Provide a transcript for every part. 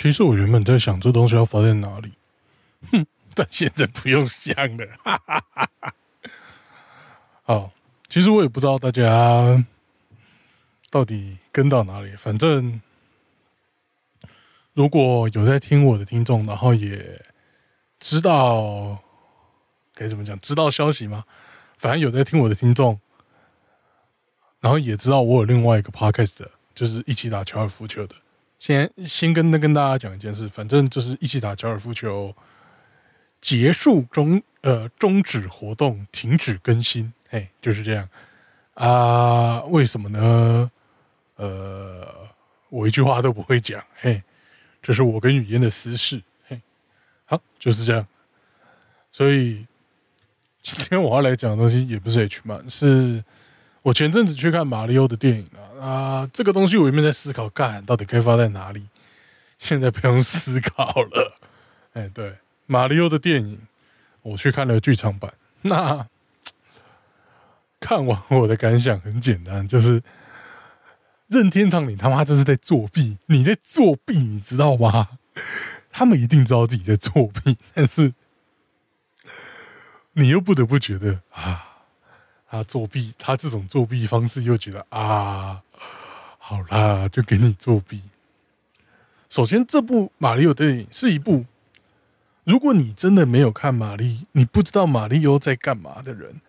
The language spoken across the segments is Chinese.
其实我原本在想这东西要发在哪里，哼，但现在不用想了，哈哈哈哈。好，其实我也不知道大家到底跟到哪里，反正如果有在听我的听众，然后也知道该怎么讲，知道消息吗？反正有在听我的听众，然后也知道我有另外一个 podcast 的，就是一起打高尔夫球的。先先跟跟大家讲一件事，反正就是一起打高尔夫球结束终呃终止活动，停止更新。嘿，就是这样啊？为什么呢？呃，我一句话都不会讲。嘿，这是我跟语嫣的私事。嘿，好，就是这样。所以今天我要来讲的东西也不是 H 漫，是我前阵子去看马里奥的电影啊。啊，这个东西我原本在思考，干到底开发在哪里？现在不用思考了。哎，对，马里奥的电影，我去看了剧场版。那。看完我的感想很简单，就是任天堂，你他妈就是在作弊！你在作弊，你知道吗？他们一定知道自己在作弊，但是你又不得不觉得啊，他作弊，他这种作弊方式又觉得啊，好啦，就给你作弊。首先，这部马里奥电影是一部，如果你真的没有看马里，你不知道马里奥在干嘛的人。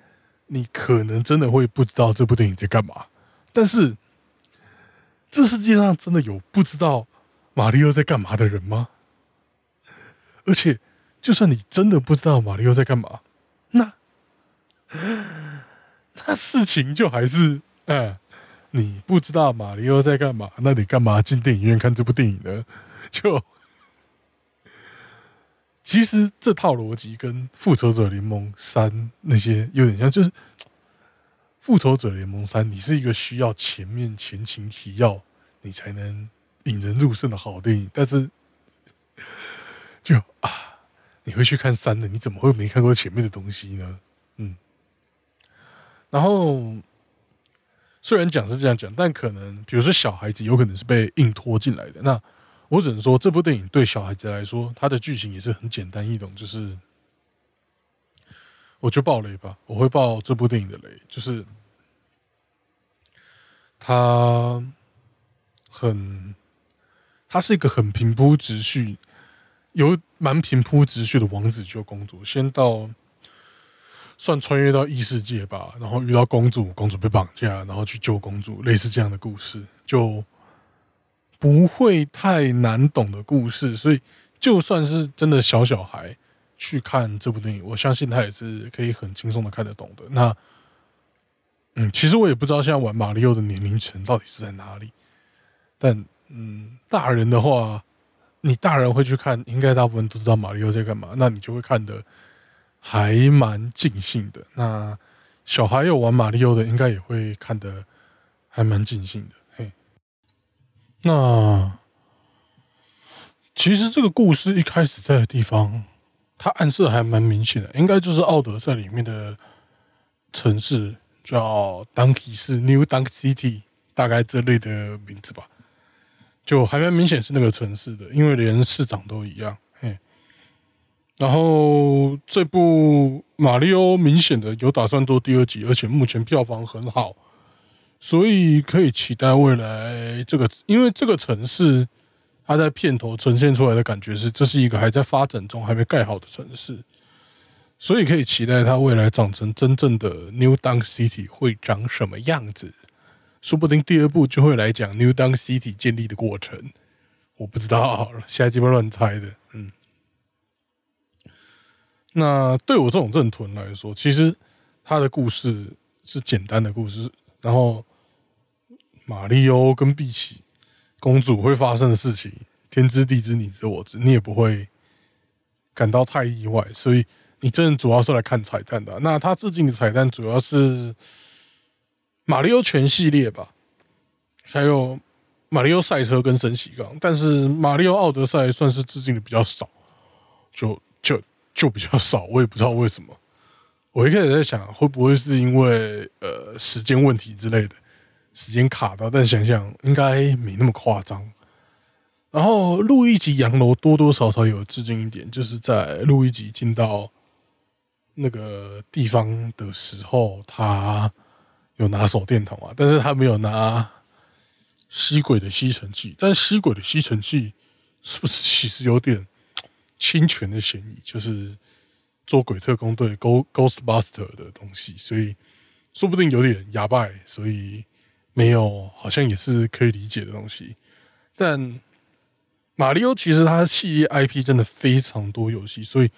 你可能真的会不知道这部电影在干嘛，但是这世界上真的有不知道马里奥在干嘛的人吗？而且，就算你真的不知道马里奥在干嘛，那 那事情就还是，哎，你不知道马里奥在干嘛，那你干嘛进电影院看这部电影呢？就。其实这套逻辑跟《复仇者联盟三》那些有点像，就是《复仇者联盟三》，你是一个需要前面前情提要，你才能引人入胜的好电影。但是，就啊，你会去看三的，你怎么会没看过前面的东西呢？然后，虽然讲是这样讲，但可能，比如说小孩子，有可能是被硬拖进来的。那我只能说，这部电影对小孩子来说，它的剧情也是很简单易懂。就是，我就爆雷吧，我会爆这部电影的雷，就是它很，它是一个很平铺直叙，有蛮平铺直叙的王子救公主，先到算穿越到异世界吧，然后遇到公主，公主被绑架，然后去救公主，类似这样的故事，就。不会太难懂的故事，所以就算是真的小小孩去看这部电影，我相信他也是可以很轻松的看得懂的。那，嗯，其实我也不知道现在玩马里奥的年龄层到底是在哪里，但嗯，大人的话，你大人会去看，应该大部分都知道马里奥在干嘛，那你就会看的还蛮尽兴的。那小孩有玩马里奥的，应该也会看的还蛮尽兴的。嘿那其实这个故事一开始在的地方，它暗示还蛮明显的，应该就是奥德赛里面的城市叫 Donkey 是 New Dunk City，大概这类的名字吧，就还蛮明显是那个城市的，因为连市长都一样。然后这部马里奥明显的有打算做第二集，而且目前票房很好。所以可以期待未来这个，因为这个城市，它在片头呈现出来的感觉是，这是一个还在发展中、还没盖好的城市，所以可以期待它未来长成真正的 New Dunk City 会长什么样子。说不定第二部就会来讲 New Dunk City 建立的过程，我不知道，下一集乱猜的。嗯，那对我这种认屯来说，其实他的故事是简单的故事，然后。马里欧跟碧琪公主会发生的事情，天知地知，你知我知，你也不会感到太意外。所以你真的主要是来看彩蛋的。那他致敬的彩蛋主要是马里奥全系列吧，还有马里奥赛车跟升喜杠。但是马里奥奥德赛算是致敬的比较少，就就就比较少。我也不知道为什么。我一开始在想，会不会是因为呃时间问题之类的。时间卡到，但想想应该没那么夸张。然后路易吉洋楼多多少少有致敬一点，就是在路易吉进到那个地方的时候，他有拿手电筒啊，但是他没有拿吸鬼的吸尘器。但吸鬼的吸尘器是不是其实有点侵权的嫌疑？就是做鬼特工队 Go Ghostbuster 的东西，所以说不定有点哑巴，所以没有，好像也是可以理解的东西，但。马里奥其实它系列 IP 真的非常多游戏，所以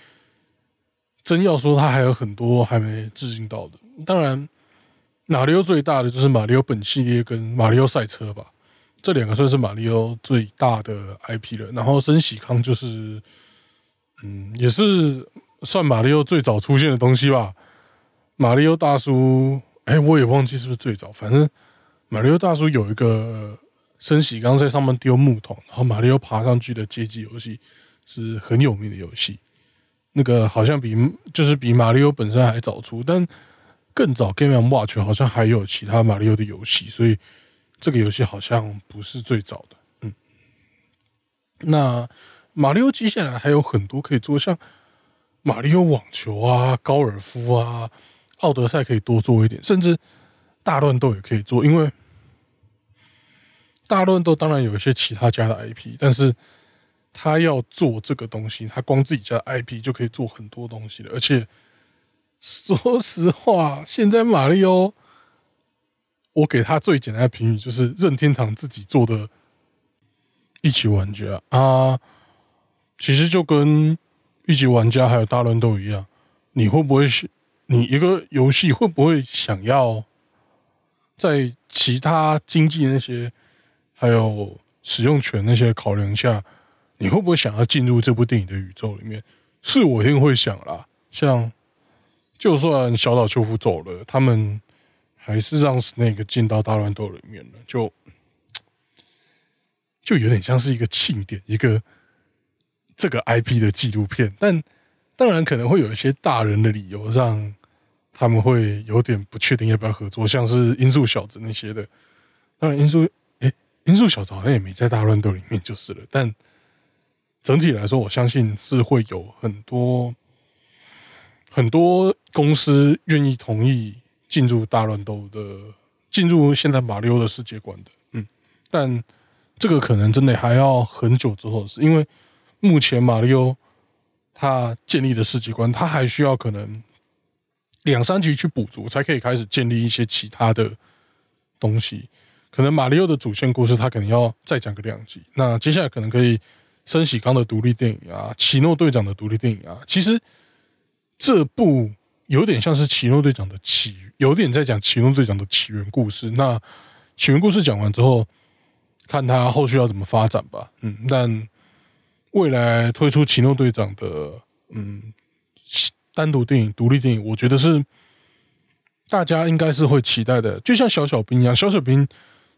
真要说它还有很多还没致敬到的。当然，马里奥最大的就是马里奥本系列跟马里奥赛车吧，这两个算是马里奥最大的 IP 了。然后森喜康就是，嗯，也是算马里奥最早出现的东西吧。马里奥大叔，哎，我也忘记是不是最早，反正马里奥大叔有一个。升喜刚在上面丢木桶，然后马里奥爬上去的街机游戏是很有名的游戏。那个好像比就是比马里奥本身还早出，但更早 Game Watch 好像还有其他马里奥的游戏，所以这个游戏好像不是最早的。嗯，那马里奥接下来还有很多可以做，像马里奥网球啊、高尔夫啊、奥德赛可以多做一点，甚至大乱斗也可以做，因为。大乱斗当然有一些其他家的 IP，但是他要做这个东西，他光自己家的 IP 就可以做很多东西了。而且说实话，现在马里奥，我给他最简单的评语就是任天堂自己做的一起玩家啊，其实就跟一级玩家还有大乱斗一样，你会不会是你一个游戏会不会想要在其他经济那些？还有使用权那些考量下，你会不会想要进入这部电影的宇宙里面？是我一定会想啦。像就算小岛秀夫走了，他们还是让那个进到大乱斗里面了，就 就有点像是一个庆典，一个这个 IP 的纪录片。但当然可能会有一些大人的理由，让他们会有点不确定要不要合作，像是音速小子那些的。当然，音速。音速小子好像也没在大乱斗里面就是了，但整体来说，我相信是会有很多很多公司愿意同意进入大乱斗的，进入现在马里奥的世界观的。嗯，但这个可能真的还要很久之后的事，因为目前马里奥他建立的世界观，他还需要可能两三集去补足，才可以开始建立一些其他的东西。可能马里奥的主线故事，他可能要再讲个两集。那接下来可能可以升喜刚的独立电影啊，奇诺队长的独立电影啊。其实这部有点像是奇诺队长的起，有点在讲奇诺队长的起源故事。那起源故事讲完之后，看他后续要怎么发展吧。嗯，但未来推出奇诺队长的嗯单独电影、独立电影，我觉得是大家应该是会期待的，就像小小兵一样，小小兵。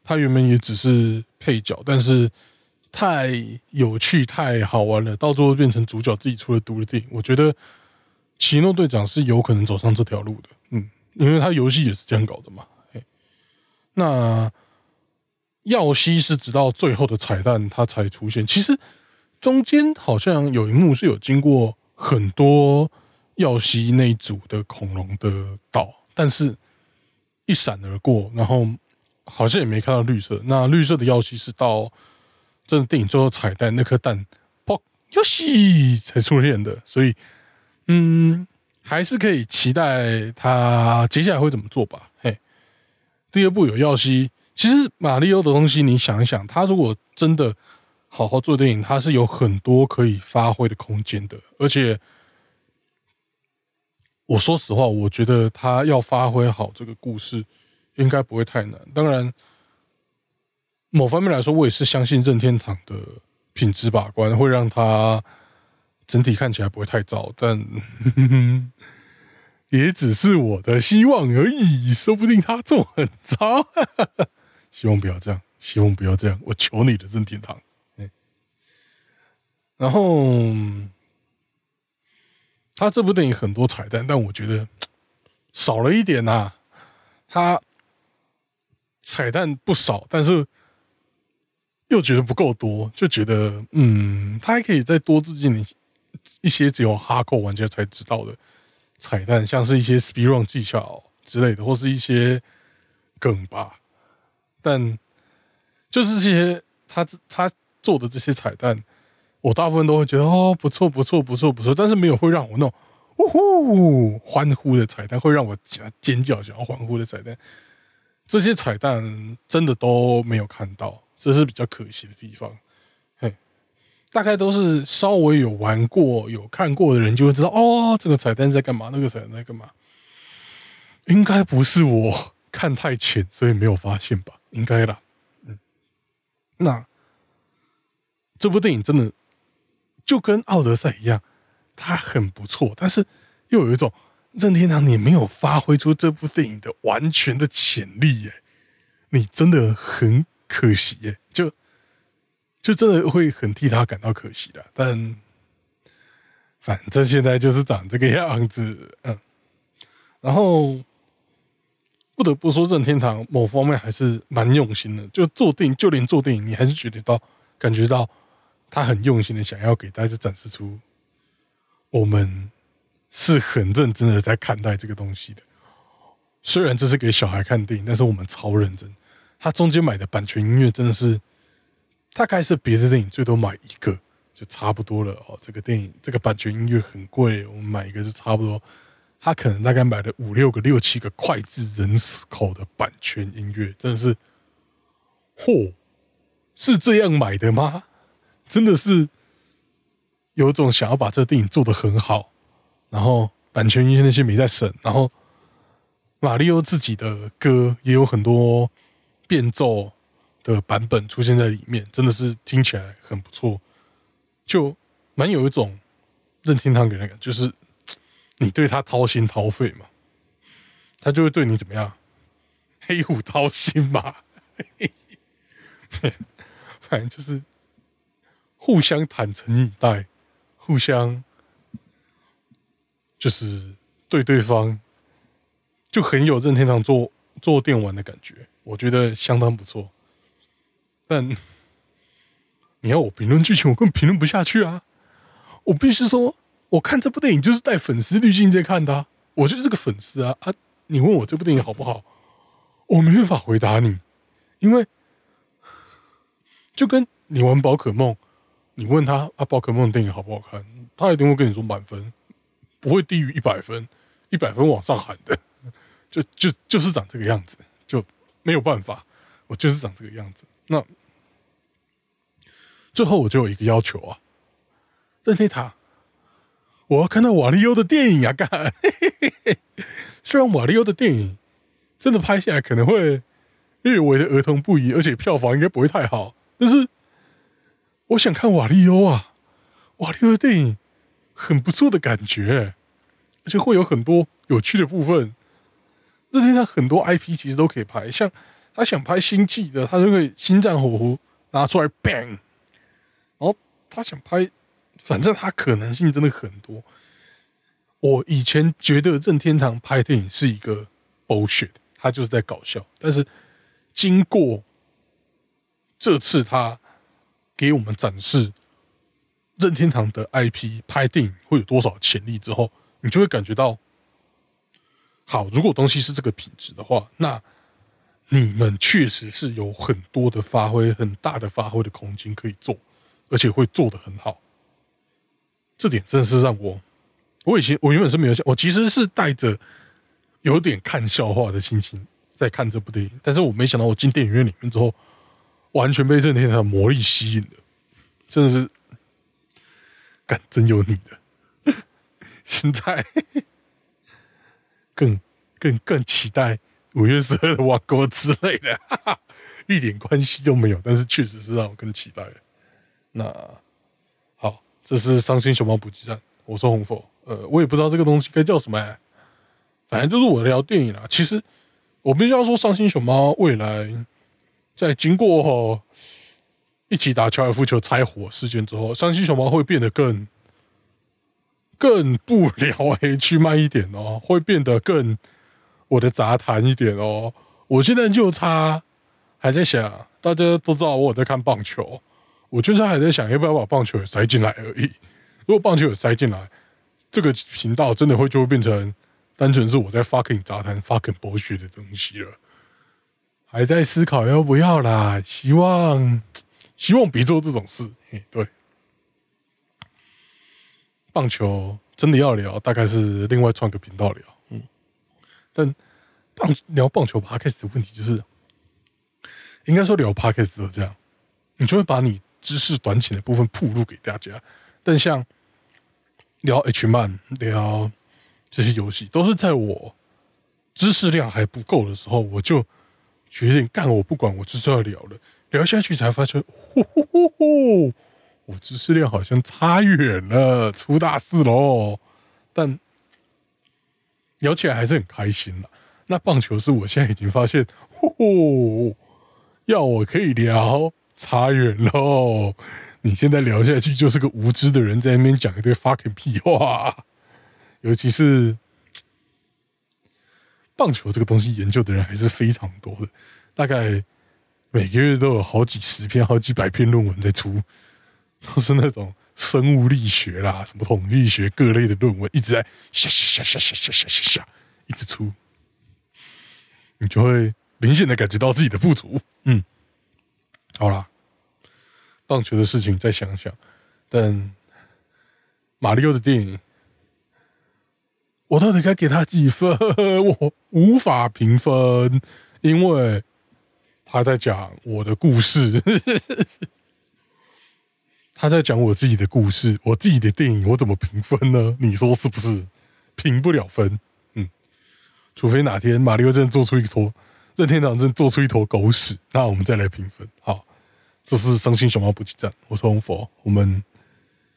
他原本也只是配角，但是太有趣、太好玩了，到最后变成主角自己出了独立电影。我觉得奇诺队长是有可能走上这条路的，嗯，因为他游戏也是这样搞的嘛。那耀西是直到最后的彩蛋他才出现，其实中间好像有一幕是有经过很多耀西那一组的恐龙的岛，但是一闪而过，然后。好像也没看到绿色，那绿色的药剂是到这电影最后彩蛋那颗蛋，爆药西才出现的，所以嗯，还是可以期待他接下来会怎么做吧。嘿，第二部有耀西，其实马里奥的东西，你想一想，他如果真的好好做电影，它是有很多可以发挥的空间的，而且我说实话，我觉得他要发挥好这个故事。应该不会太难。当然，某方面来说，我也是相信任天堂的品质把关，会让它整体看起来不会太糟。但 也只是我的希望而已，说不定他做很糟。希望不要这样，希望不要这样，我求你的任天堂。然后，他这部电影很多彩蛋，但我觉得少了一点呐。他。彩蛋不少，但是又觉得不够多，就觉得嗯，他还可以再多致敬一些只有哈扣玩家才知道的彩蛋，像是一些 speed run 技巧之类的，或是一些梗吧。但就是这些他他做的这些彩蛋，我大部分都会觉得哦，不错不错不错不错，但是没有会让我那种呜呼欢呼的彩蛋，会让我尖尖叫想要欢呼的彩蛋，这些彩蛋真的都没有看到。这是比较可惜的地方，嘿，大概都是稍微有玩过、有看过的人就会知道哦，这个彩蛋在干嘛，那个彩蛋在干嘛。应该不是我看太浅，所以没有发现吧？应该啦，嗯。那这部电影真的就跟《奥德赛》一样，它很不错，但是又有一种任天堂你没有发挥出这部电影的完全的潜力耶，你真的很。可惜耶，就就真的会很替他感到可惜的。但反正现在就是长这个样子，嗯。然后不得不说，任天堂某方面还是蛮用心的。就做电影，就连做电影，你还是觉得到感觉到他很用心的想要给大家展示出我们是很认真的在看待这个东西的。虽然这是给小孩看电影，但是我们超认真。他中间买的版权音乐真的是，大概是别的电影最多买一个就差不多了哦。这个电影这个版权音乐很贵，我们买一个就差不多。他可能大概买了五六个、六七个脍炙人口的版权音乐，真的是，嚯，是这样买的吗？真的是有一种想要把这个电影做得很好，然后版权音乐那些没在省，然后马里奥自己的歌也有很多。变奏的版本出现在里面，真的是听起来很不错，就蛮有一种任天堂给人感，就是你对他掏心掏肺嘛，他就会对你怎么样，黑虎掏心嘛，反正就是互相坦诚以待，互相就是对对方就很有任天堂做做电玩的感觉。我觉得相当不错，但你要我评论剧情，我根本评论不下去啊！我必须说，我看这部电影就是带粉丝滤镜在看的，我就是个粉丝啊！啊，你问我这部电影好不好，我没办法回答你，因为就跟你玩宝可梦，你问他啊，宝可梦电影好不好看，他一定会跟你说满分，不会低于一百分，一百分往上喊的，就就就是长这个样子，就。没有办法，我就是长这个样子。那最后我就有一个要求啊，任天堂，我要看到瓦利欧的电影啊！干，虽然瓦利欧的电影真的拍下来可能会略微的儿童不宜，而且票房应该不会太好，但是我想看瓦利欧啊！瓦利欧的电影很不错的感觉，而且会有很多有趣的部分。任天他很多 IP 其实都可以拍，像他想拍星际的，他就可以星战火狐拿出来 bang，然后他想拍，反正他可能性真的很多。我以前觉得任天堂拍电影是一个 bullshit，他就是在搞笑。但是经过这次他给我们展示任天堂的 IP 拍电影会有多少潜力之后，你就会感觉到。好，如果东西是这个品质的话，那你们确实是有很多的发挥、很大的发挥的空间可以做，而且会做得很好。这点真的是让我，我以前我原本是没有想，我其实是带着有点看笑话的心情在看这部电影，但是我没想到我进电影院里面之后，完全被任天堂的魔力吸引了，真的是，干真有你的，现在。更更更期待五月十二的王国之类的，一点关系都没有，但是确实是让我更期待。那好，这是伤心熊猫补给站，我是红佛。呃，我也不知道这个东西该叫什么，反正就是我聊电影啦。其实我必须要说，伤心熊猫未来在经过一起打高尔夫球拆火事件之后，山西熊猫会变得更。更不聊 H 慢一点哦，会变得更我的杂谈一点哦。我现在就差还在想，大家都知道我在看棒球，我就是还在想要不要把棒球也塞进来而已。如果棒球也塞进来，这个频道真的会就会变成单纯是我在 fucking 杂谈 fucking 博学的东西了。还在思考要不要啦，希望希望别做这种事。嘿，对，棒球真的要聊，大概是另外创个频道聊。嗯，但棒聊棒球 podcast 的问题就是，应该说聊 podcast 都这样，你就会把你知识短浅的部分铺露给大家。但像聊 H 漫、聊这些游戏，都是在我知识量还不够的时候，我就。决定干我不管，我就是要聊了。聊下去才发现，呼呼呼呼，我知识量好像差远了，出大事喽！但聊起来还是很开心了。那棒球是我现在已经发现，呼呼，要我可以聊，差远喽！你现在聊下去就是个无知的人在那边讲一堆 fucking 屁话，尤其是。棒球这个东西研究的人还是非常多的，大概每个月都有好几十篇、好几百篇论文在出，都是那种生物力学啦、什么统计学各类的论文，一直在下下下下下下下下下一直出，你就会明显的感觉到自己的不足。嗯，好啦，棒球的事情再想想，但马里奥的电影。我到底该给他几分？我无法评分，因为他在讲我的故事，他在讲我自己的故事，我自己的电影，我怎么评分呢？你说是不是？评不了分，嗯，除非哪天马里奥真做出一坨，任天堂真做出一坨狗屎，那我们再来评分。好，这是伤心熊猫补给站，我是红佛，我们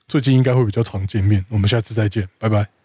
最近应该会比较常见面，我们下次再见，拜拜。